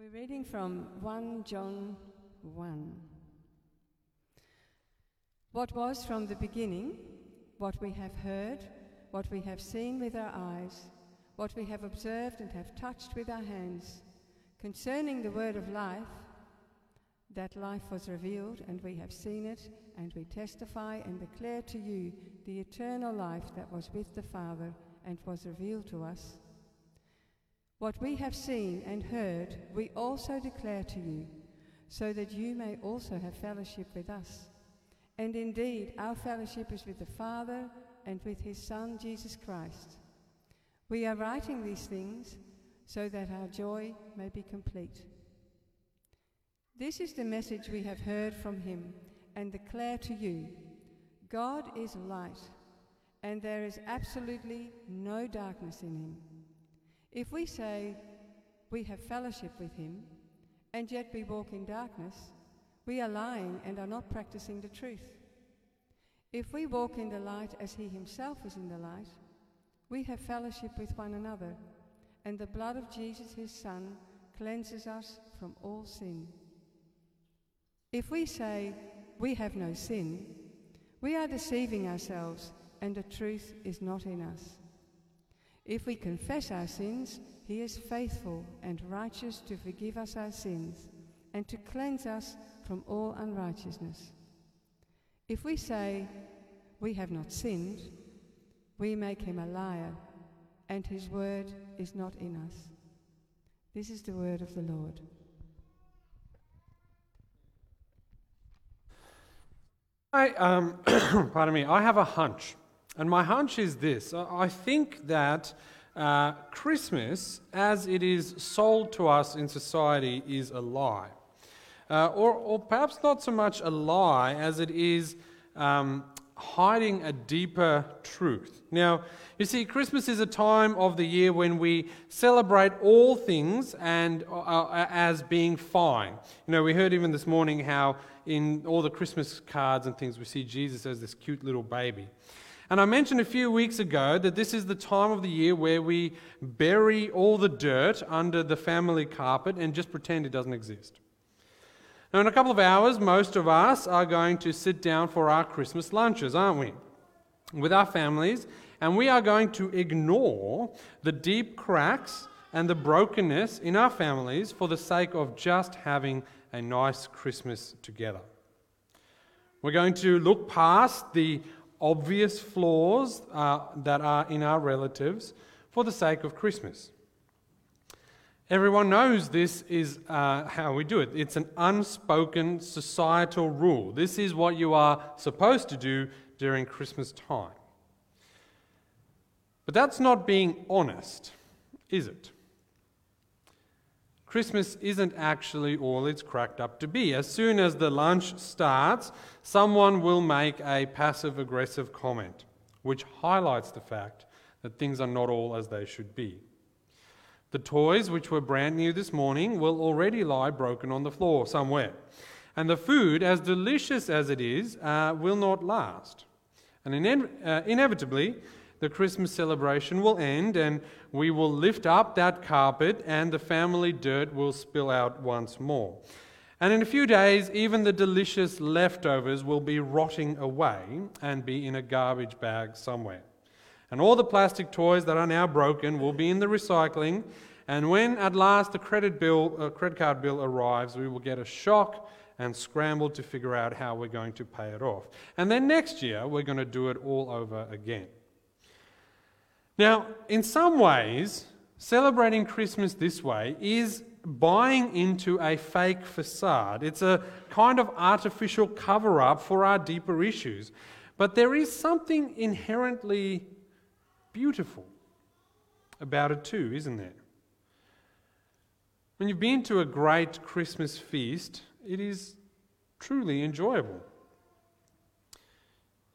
We're reading from 1 John 1. What was from the beginning, what we have heard, what we have seen with our eyes, what we have observed and have touched with our hands, concerning the word of life, that life was revealed, and we have seen it, and we testify and declare to you the eternal life that was with the Father and was revealed to us. What we have seen and heard, we also declare to you, so that you may also have fellowship with us. And indeed, our fellowship is with the Father and with his Son, Jesus Christ. We are writing these things so that our joy may be complete. This is the message we have heard from him and declare to you God is light, and there is absolutely no darkness in him. If we say we have fellowship with him, and yet we walk in darkness, we are lying and are not practicing the truth. If we walk in the light as he himself is in the light, we have fellowship with one another, and the blood of Jesus his Son cleanses us from all sin. If we say we have no sin, we are deceiving ourselves, and the truth is not in us. If we confess our sins, he is faithful and righteous to forgive us our sins and to cleanse us from all unrighteousness. If we say we have not sinned, we make him a liar, and his word is not in us. This is the word of the Lord. I, um, pardon me, I have a hunch. And my hunch is this I think that uh, Christmas, as it is sold to us in society, is a lie. Uh, or, or perhaps not so much a lie as it is um, hiding a deeper truth. Now, you see, Christmas is a time of the year when we celebrate all things and uh, uh, as being fine. You know, we heard even this morning how in all the Christmas cards and things we see Jesus as this cute little baby. And I mentioned a few weeks ago that this is the time of the year where we bury all the dirt under the family carpet and just pretend it doesn't exist. Now, in a couple of hours, most of us are going to sit down for our Christmas lunches, aren't we? With our families, and we are going to ignore the deep cracks and the brokenness in our families for the sake of just having a nice Christmas together. We're going to look past the obvious flaws uh, that are in our relatives for the sake of Christmas. Everyone knows this is uh, how we do it. It's an unspoken societal rule. This is what you are supposed to do during Christmas time. But that's not being honest, is it? Christmas isn't actually all it's cracked up to be. As soon as the lunch starts, someone will make a passive aggressive comment, which highlights the fact that things are not all as they should be. The toys, which were brand new this morning, will already lie broken on the floor somewhere. And the food, as delicious as it is, uh, will not last. And ine- uh, inevitably, the Christmas celebration will end and we will lift up that carpet and the family dirt will spill out once more. And in a few days, even the delicious leftovers will be rotting away and be in a garbage bag somewhere. And all the plastic toys that are now broken will be in the recycling. And when at last the credit, bill, uh, credit card bill arrives, we will get a shock and scramble to figure out how we're going to pay it off. And then next year, we're going to do it all over again. Now, in some ways, celebrating Christmas this way is buying into a fake facade. It's a kind of artificial cover up for our deeper issues. But there is something inherently beautiful about it too, isn't there? When you've been to a great Christmas feast, it is truly enjoyable.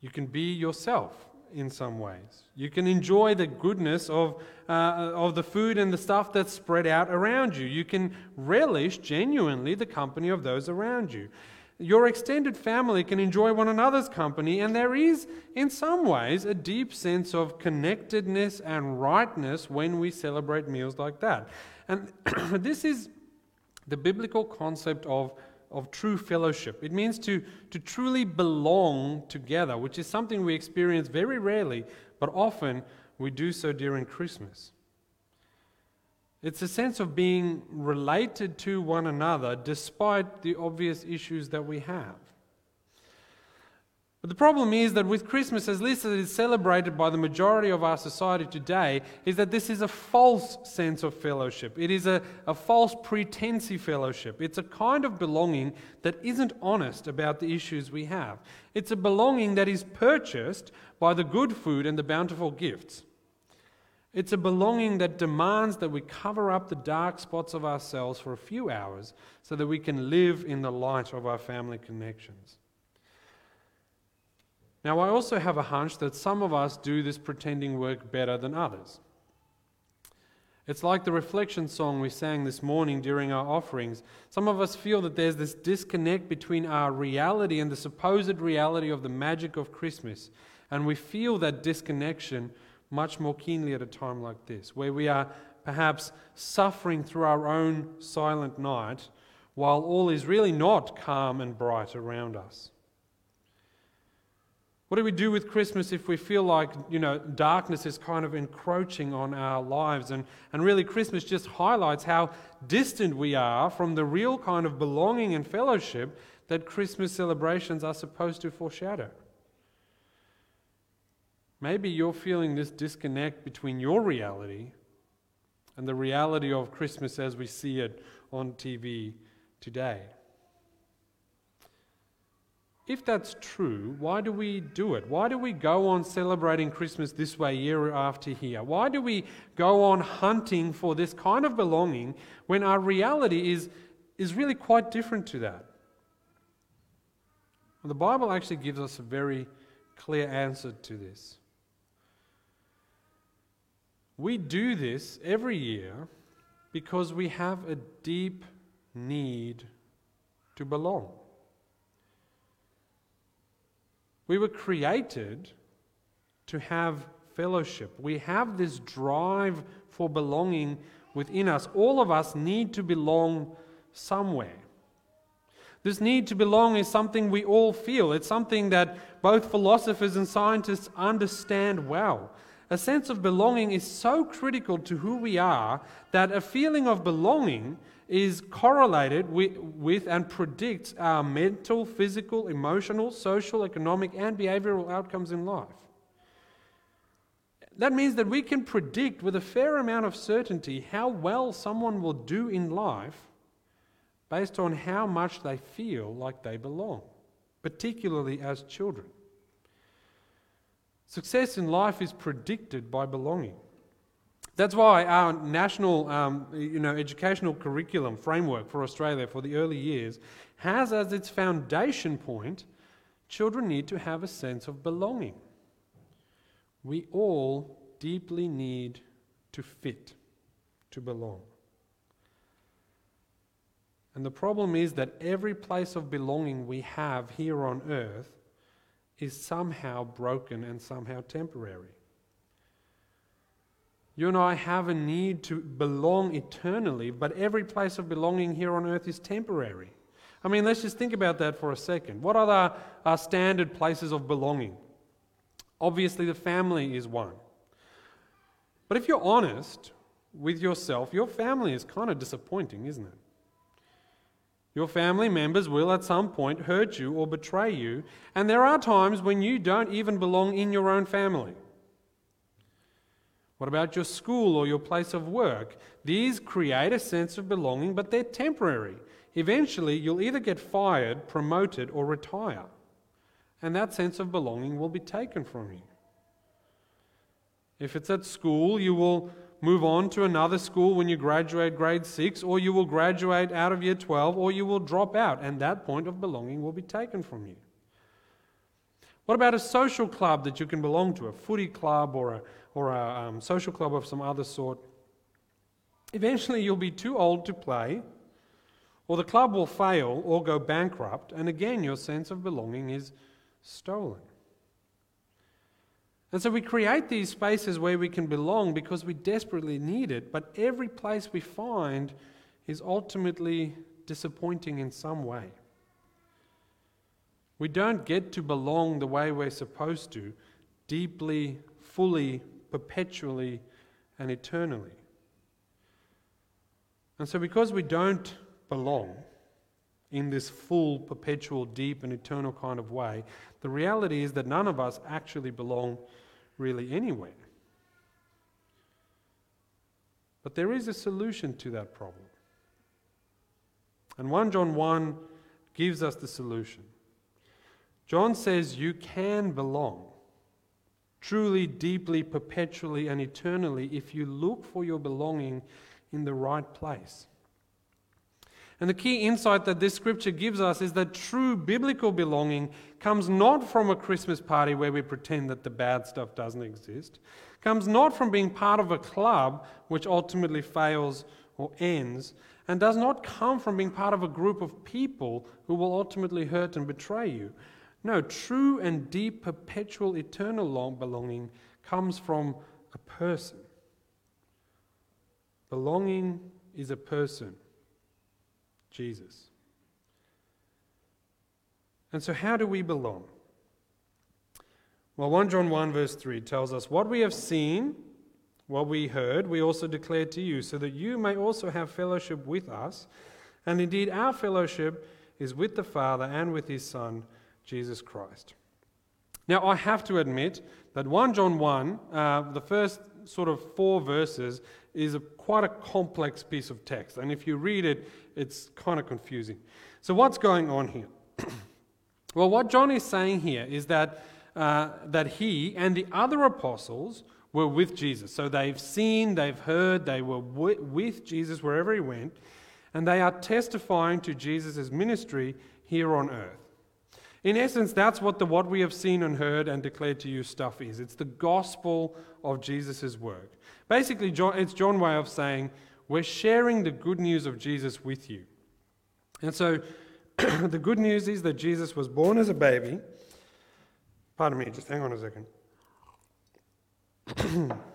You can be yourself in some ways. You can enjoy the goodness of, uh, of the food and the stuff that's spread out around you. You can relish genuinely the company of those around you. Your extended family can enjoy one another's company, and there is, in some ways, a deep sense of connectedness and rightness when we celebrate meals like that. And this is the biblical concept of, of true fellowship. It means to, to truly belong together, which is something we experience very rarely, but often we do so during Christmas. It's a sense of being related to one another despite the obvious issues that we have. But the problem is that with Christmas, as least as it is celebrated by the majority of our society today, is that this is a false sense of fellowship. It is a, a false pretensy fellowship. It's a kind of belonging that isn't honest about the issues we have. It's a belonging that is purchased by the good food and the bountiful gifts. It's a belonging that demands that we cover up the dark spots of ourselves for a few hours so that we can live in the light of our family connections. Now, I also have a hunch that some of us do this pretending work better than others. It's like the reflection song we sang this morning during our offerings. Some of us feel that there's this disconnect between our reality and the supposed reality of the magic of Christmas. And we feel that disconnection much more keenly at a time like this, where we are perhaps suffering through our own silent night while all is really not calm and bright around us. What do we do with Christmas if we feel like, you know, darkness is kind of encroaching on our lives? And, and really, Christmas just highlights how distant we are from the real kind of belonging and fellowship that Christmas celebrations are supposed to foreshadow. Maybe you're feeling this disconnect between your reality and the reality of Christmas as we see it on TV today. If that's true, why do we do it? Why do we go on celebrating Christmas this way year after year? Why do we go on hunting for this kind of belonging when our reality is, is really quite different to that? Well, the Bible actually gives us a very clear answer to this. We do this every year because we have a deep need to belong. We were created to have fellowship. We have this drive for belonging within us. All of us need to belong somewhere. This need to belong is something we all feel. It's something that both philosophers and scientists understand well. A sense of belonging is so critical to who we are that a feeling of belonging is correlated with, with, and predicts our mental, physical, emotional, social, economic, and behavioral outcomes in life. That means that we can predict with a fair amount of certainty how well someone will do in life based on how much they feel like they belong, particularly as children. Success in life is predicted by belonging. That's why our national um, you know, educational curriculum framework for Australia for the early years has as its foundation point children need to have a sense of belonging. We all deeply need to fit, to belong. And the problem is that every place of belonging we have here on earth is somehow broken and somehow temporary. You and I have a need to belong eternally, but every place of belonging here on earth is temporary. I mean, let's just think about that for a second. What are the, our standard places of belonging? Obviously, the family is one. But if you're honest with yourself, your family is kind of disappointing, isn't it? Your family members will at some point hurt you or betray you, and there are times when you don't even belong in your own family. What about your school or your place of work? These create a sense of belonging, but they're temporary. Eventually, you'll either get fired, promoted, or retire. And that sense of belonging will be taken from you. If it's at school, you will move on to another school when you graduate grade 6, or you will graduate out of year 12, or you will drop out, and that point of belonging will be taken from you. What about a social club that you can belong to, a footy club or a, or a um, social club of some other sort? Eventually, you'll be too old to play, or the club will fail or go bankrupt, and again, your sense of belonging is stolen. And so we create these spaces where we can belong because we desperately need it, but every place we find is ultimately disappointing in some way. We don't get to belong the way we're supposed to, deeply, fully, perpetually, and eternally. And so, because we don't belong in this full, perpetual, deep, and eternal kind of way, the reality is that none of us actually belong really anywhere. But there is a solution to that problem. And 1 John 1 gives us the solution. John says you can belong truly, deeply, perpetually, and eternally if you look for your belonging in the right place. And the key insight that this scripture gives us is that true biblical belonging comes not from a Christmas party where we pretend that the bad stuff doesn't exist, comes not from being part of a club which ultimately fails or ends, and does not come from being part of a group of people who will ultimately hurt and betray you. No, true and deep, perpetual, eternal belonging comes from a person. Belonging is a person, Jesus. And so, how do we belong? Well, 1 John 1, verse 3 tells us, What we have seen, what we heard, we also declare to you, so that you may also have fellowship with us. And indeed, our fellowship is with the Father and with his Son Jesus Christ. Now, I have to admit that 1 John 1, uh, the first sort of four verses, is a, quite a complex piece of text. And if you read it, it's kind of confusing. So, what's going on here? well, what John is saying here is that, uh, that he and the other apostles were with Jesus. So, they've seen, they've heard, they were with Jesus wherever he went, and they are testifying to Jesus' ministry here on earth. In essence, that's what the what we have seen and heard and declared to you stuff is. It's the gospel of Jesus' work. Basically, it's John's way of saying, we're sharing the good news of Jesus with you. And so, the good news is that Jesus was born as a baby. Pardon me, just hang on a second.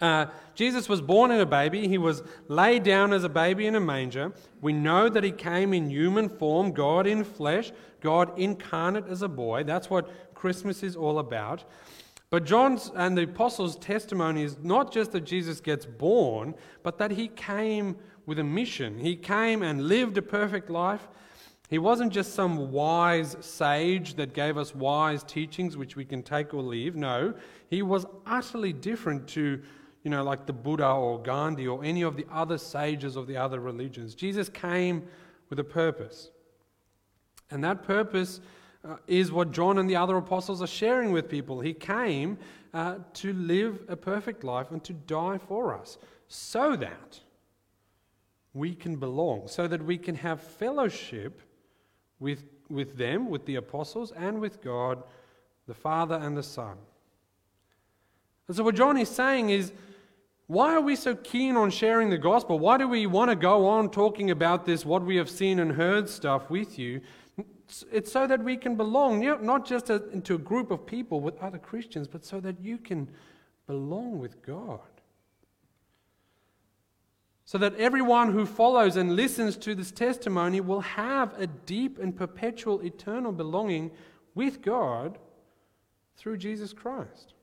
Uh, Jesus was born in a baby. He was laid down as a baby in a manger. We know that he came in human form, God in flesh, God incarnate as a boy. That's what Christmas is all about. But John's and the apostles' testimony is not just that Jesus gets born, but that he came with a mission. He came and lived a perfect life. He wasn't just some wise sage that gave us wise teachings which we can take or leave. No, he was utterly different to you know, like the Buddha or Gandhi or any of the other sages of the other religions. Jesus came with a purpose. And that purpose uh, is what John and the other apostles are sharing with people. He came uh, to live a perfect life and to die for us so that we can belong, so that we can have fellowship with, with them, with the apostles, and with God, the Father and the Son. And so, what John is saying is why are we so keen on sharing the gospel? Why do we want to go on talking about this, what we have seen and heard stuff with you? It's so that we can belong, not just into a group of people with other Christians, but so that you can belong with God. So that everyone who follows and listens to this testimony will have a deep and perpetual eternal belonging with God through Jesus Christ.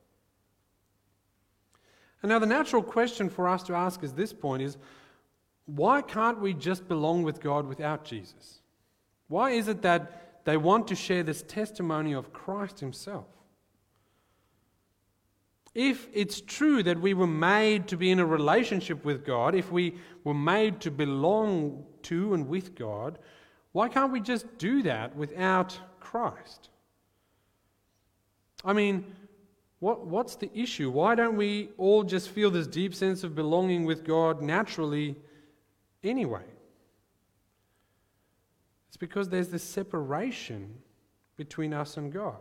And now, the natural question for us to ask at this point is why can't we just belong with God without Jesus? Why is it that they want to share this testimony of Christ Himself? If it's true that we were made to be in a relationship with God, if we were made to belong to and with God, why can't we just do that without Christ? I mean, what, what's the issue? Why don't we all just feel this deep sense of belonging with God naturally anyway? It's because there's this separation between us and God.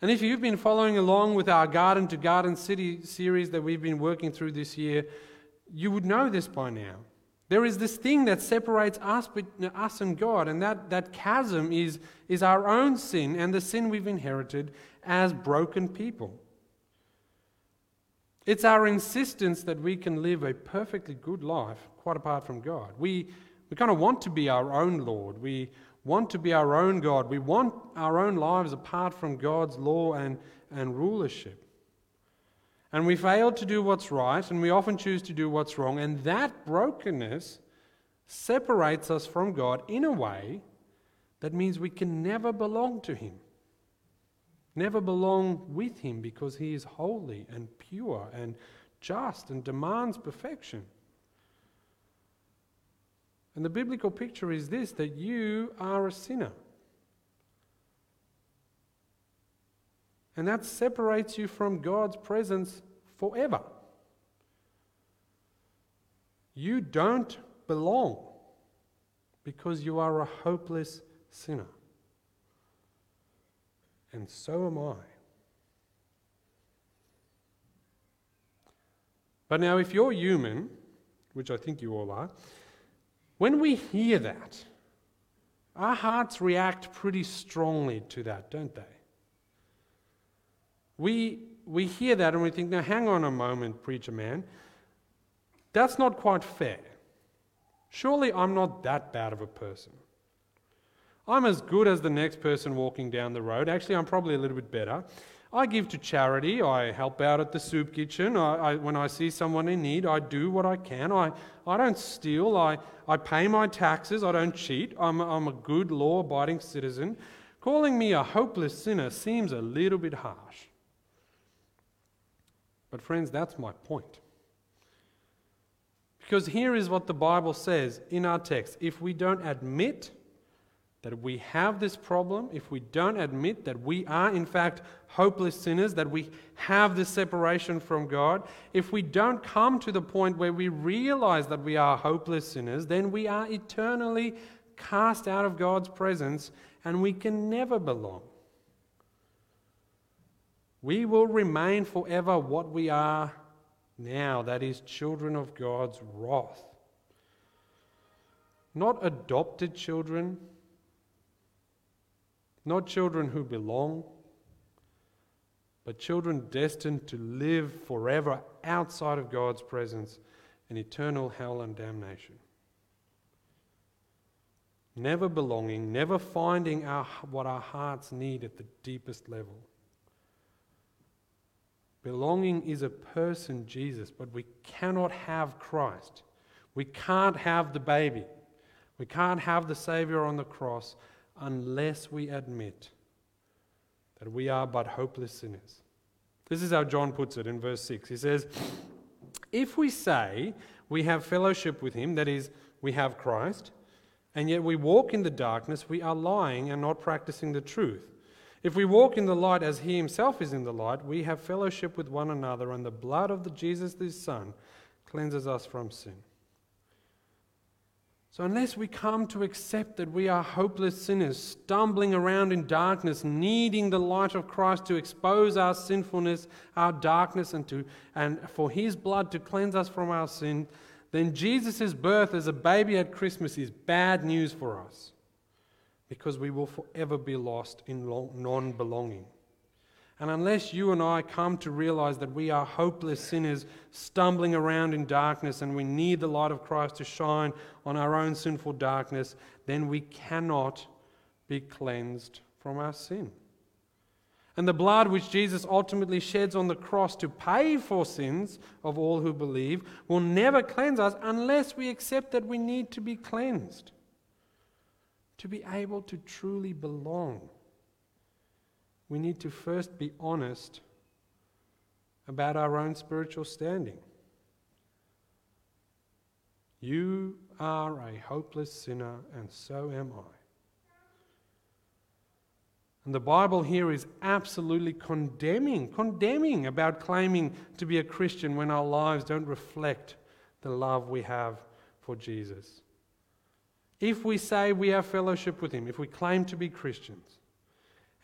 And if you've been following along with our Garden to Garden City series that we've been working through this year, you would know this by now. There is this thing that separates us, us and God, and that, that chasm is, is our own sin and the sin we've inherited as broken people. It's our insistence that we can live a perfectly good life quite apart from God. We, we kind of want to be our own Lord. We want to be our own God. We want our own lives apart from God's law and, and rulership. And we fail to do what's right, and we often choose to do what's wrong. And that brokenness separates us from God in a way that means we can never belong to Him, never belong with Him because He is holy and pure and just and demands perfection. And the biblical picture is this that you are a sinner. And that separates you from God's presence forever. You don't belong because you are a hopeless sinner. And so am I. But now, if you're human, which I think you all are, when we hear that, our hearts react pretty strongly to that, don't they? We, we hear that and we think, now hang on a moment, preacher man. That's not quite fair. Surely I'm not that bad of a person. I'm as good as the next person walking down the road. Actually, I'm probably a little bit better. I give to charity. I help out at the soup kitchen. I, I, when I see someone in need, I do what I can. I, I don't steal. I, I pay my taxes. I don't cheat. I'm, I'm a good, law abiding citizen. Calling me a hopeless sinner seems a little bit harsh. But, friends, that's my point. Because here is what the Bible says in our text. If we don't admit that we have this problem, if we don't admit that we are in fact hopeless sinners, that we have this separation from God, if we don't come to the point where we realize that we are hopeless sinners, then we are eternally cast out of God's presence and we can never belong. We will remain forever what we are now, that is, children of God's wrath. Not adopted children not children who belong, but children destined to live forever outside of God's presence in eternal hell and damnation. Never belonging, never finding our, what our hearts need at the deepest level. Belonging is a person, Jesus, but we cannot have Christ. We can't have the baby. We can't have the Savior on the cross unless we admit that we are but hopeless sinners. This is how John puts it in verse 6. He says, If we say we have fellowship with him, that is, we have Christ, and yet we walk in the darkness, we are lying and not practicing the truth. If we walk in the light as he himself is in the light, we have fellowship with one another, and the blood of the Jesus, his Son, cleanses us from sin. So, unless we come to accept that we are hopeless sinners, stumbling around in darkness, needing the light of Christ to expose our sinfulness, our darkness, and, to, and for His blood to cleanse us from our sin, then Jesus' birth as a baby at Christmas is bad news for us because we will forever be lost in non belonging. And unless you and I come to realize that we are hopeless sinners stumbling around in darkness and we need the light of Christ to shine on our own sinful darkness, then we cannot be cleansed from our sin. And the blood which Jesus ultimately sheds on the cross to pay for sins of all who believe will never cleanse us unless we accept that we need to be cleansed to be able to truly belong we need to first be honest about our own spiritual standing. You are a hopeless sinner, and so am I. And the Bible here is absolutely condemning, condemning about claiming to be a Christian when our lives don't reflect the love we have for Jesus. If we say we have fellowship with Him, if we claim to be Christians,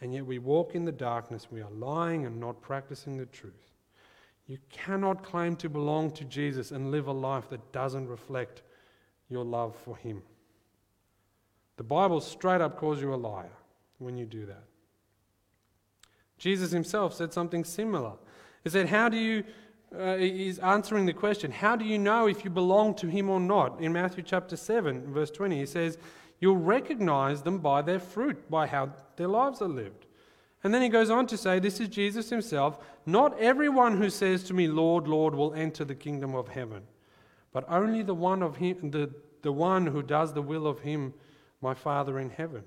and yet we walk in the darkness, we are lying and not practicing the truth. You cannot claim to belong to Jesus and live a life that doesn't reflect your love for Him. The Bible straight up calls you a liar when you do that. Jesus himself said something similar. He said, How do you uh, is answering the question how do you know if you belong to him or not? In Matthew chapter 7, verse 20, he says, You'll recognize them by their fruit, by how their lives are lived. And then he goes on to say, This is Jesus himself. Not everyone who says to me, Lord, Lord, will enter the kingdom of heaven, but only the one, of him, the, the one who does the will of him, my Father in heaven.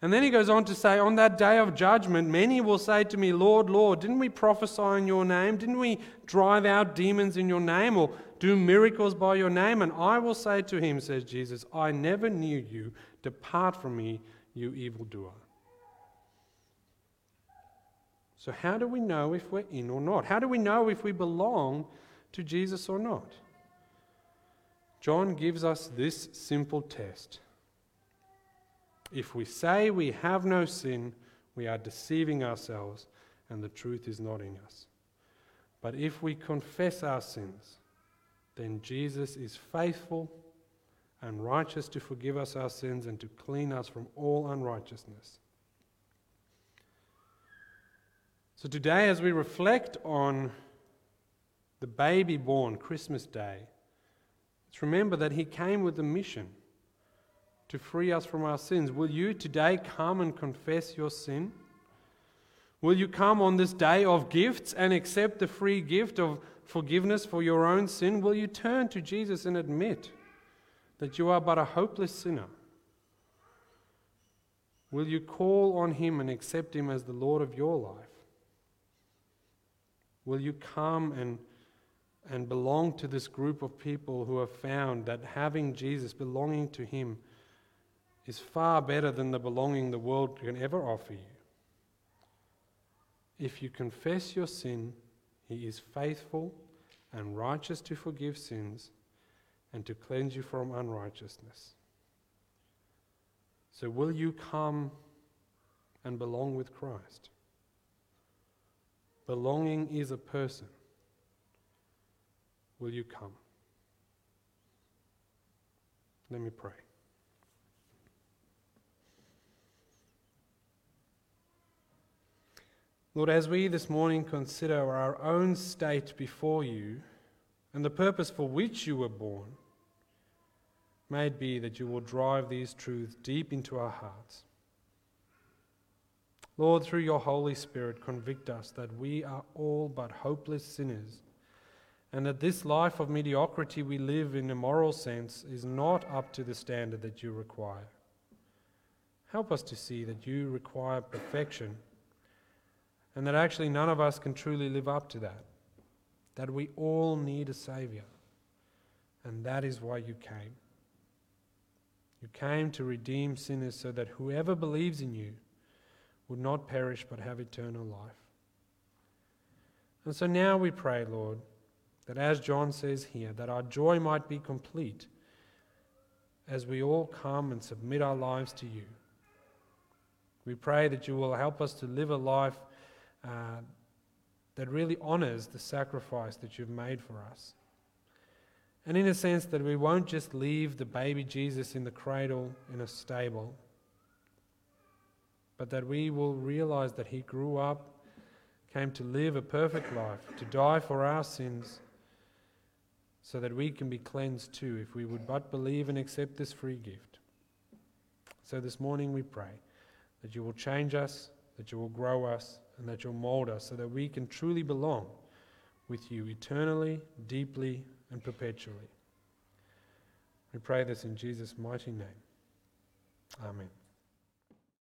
And then he goes on to say, On that day of judgment, many will say to me, Lord, Lord, didn't we prophesy in your name? Didn't we drive out demons in your name or do miracles by your name? And I will say to him, says Jesus, I never knew you. Depart from me, you evildoer. So, how do we know if we're in or not? How do we know if we belong to Jesus or not? John gives us this simple test. If we say we have no sin, we are deceiving ourselves and the truth is not in us. But if we confess our sins, then Jesus is faithful and righteous to forgive us our sins and to clean us from all unrighteousness. So, today, as we reflect on the baby born Christmas Day, let's remember that he came with a mission to free us from our sins. Will you today come and confess your sin? Will you come on this day of gifts and accept the free gift of forgiveness for your own sin? Will you turn to Jesus and admit that you are but a hopeless sinner? Will you call on Him and accept Him as the Lord of your life? Will you come and, and belong to this group of people who have found that having Jesus, belonging to Him, is far better than the belonging the world can ever offer you. If you confess your sin, He is faithful and righteous to forgive sins and to cleanse you from unrighteousness. So, will you come and belong with Christ? Belonging is a person. Will you come? Let me pray. Lord, as we this morning consider our own state before you and the purpose for which you were born, may it be that you will drive these truths deep into our hearts. Lord, through your Holy Spirit, convict us that we are all but hopeless sinners and that this life of mediocrity we live in a moral sense is not up to the standard that you require. Help us to see that you require perfection and that actually none of us can truly live up to that. That we all need a Savior. And that is why you came. You came to redeem sinners so that whoever believes in you would not perish but have eternal life. And so now we pray, Lord, that as John says here, that our joy might be complete as we all come and submit our lives to you. We pray that you will help us to live a life uh, that really honors the sacrifice that you've made for us. And in a sense, that we won't just leave the baby Jesus in the cradle in a stable, but that we will realize that he grew up, came to live a perfect life, to die for our sins, so that we can be cleansed too if we would but believe and accept this free gift. So this morning we pray that you will change us, that you will grow us and that you'll mold us so that we can truly belong with you eternally, deeply, and perpetually. We pray this in Jesus' mighty name. Amen.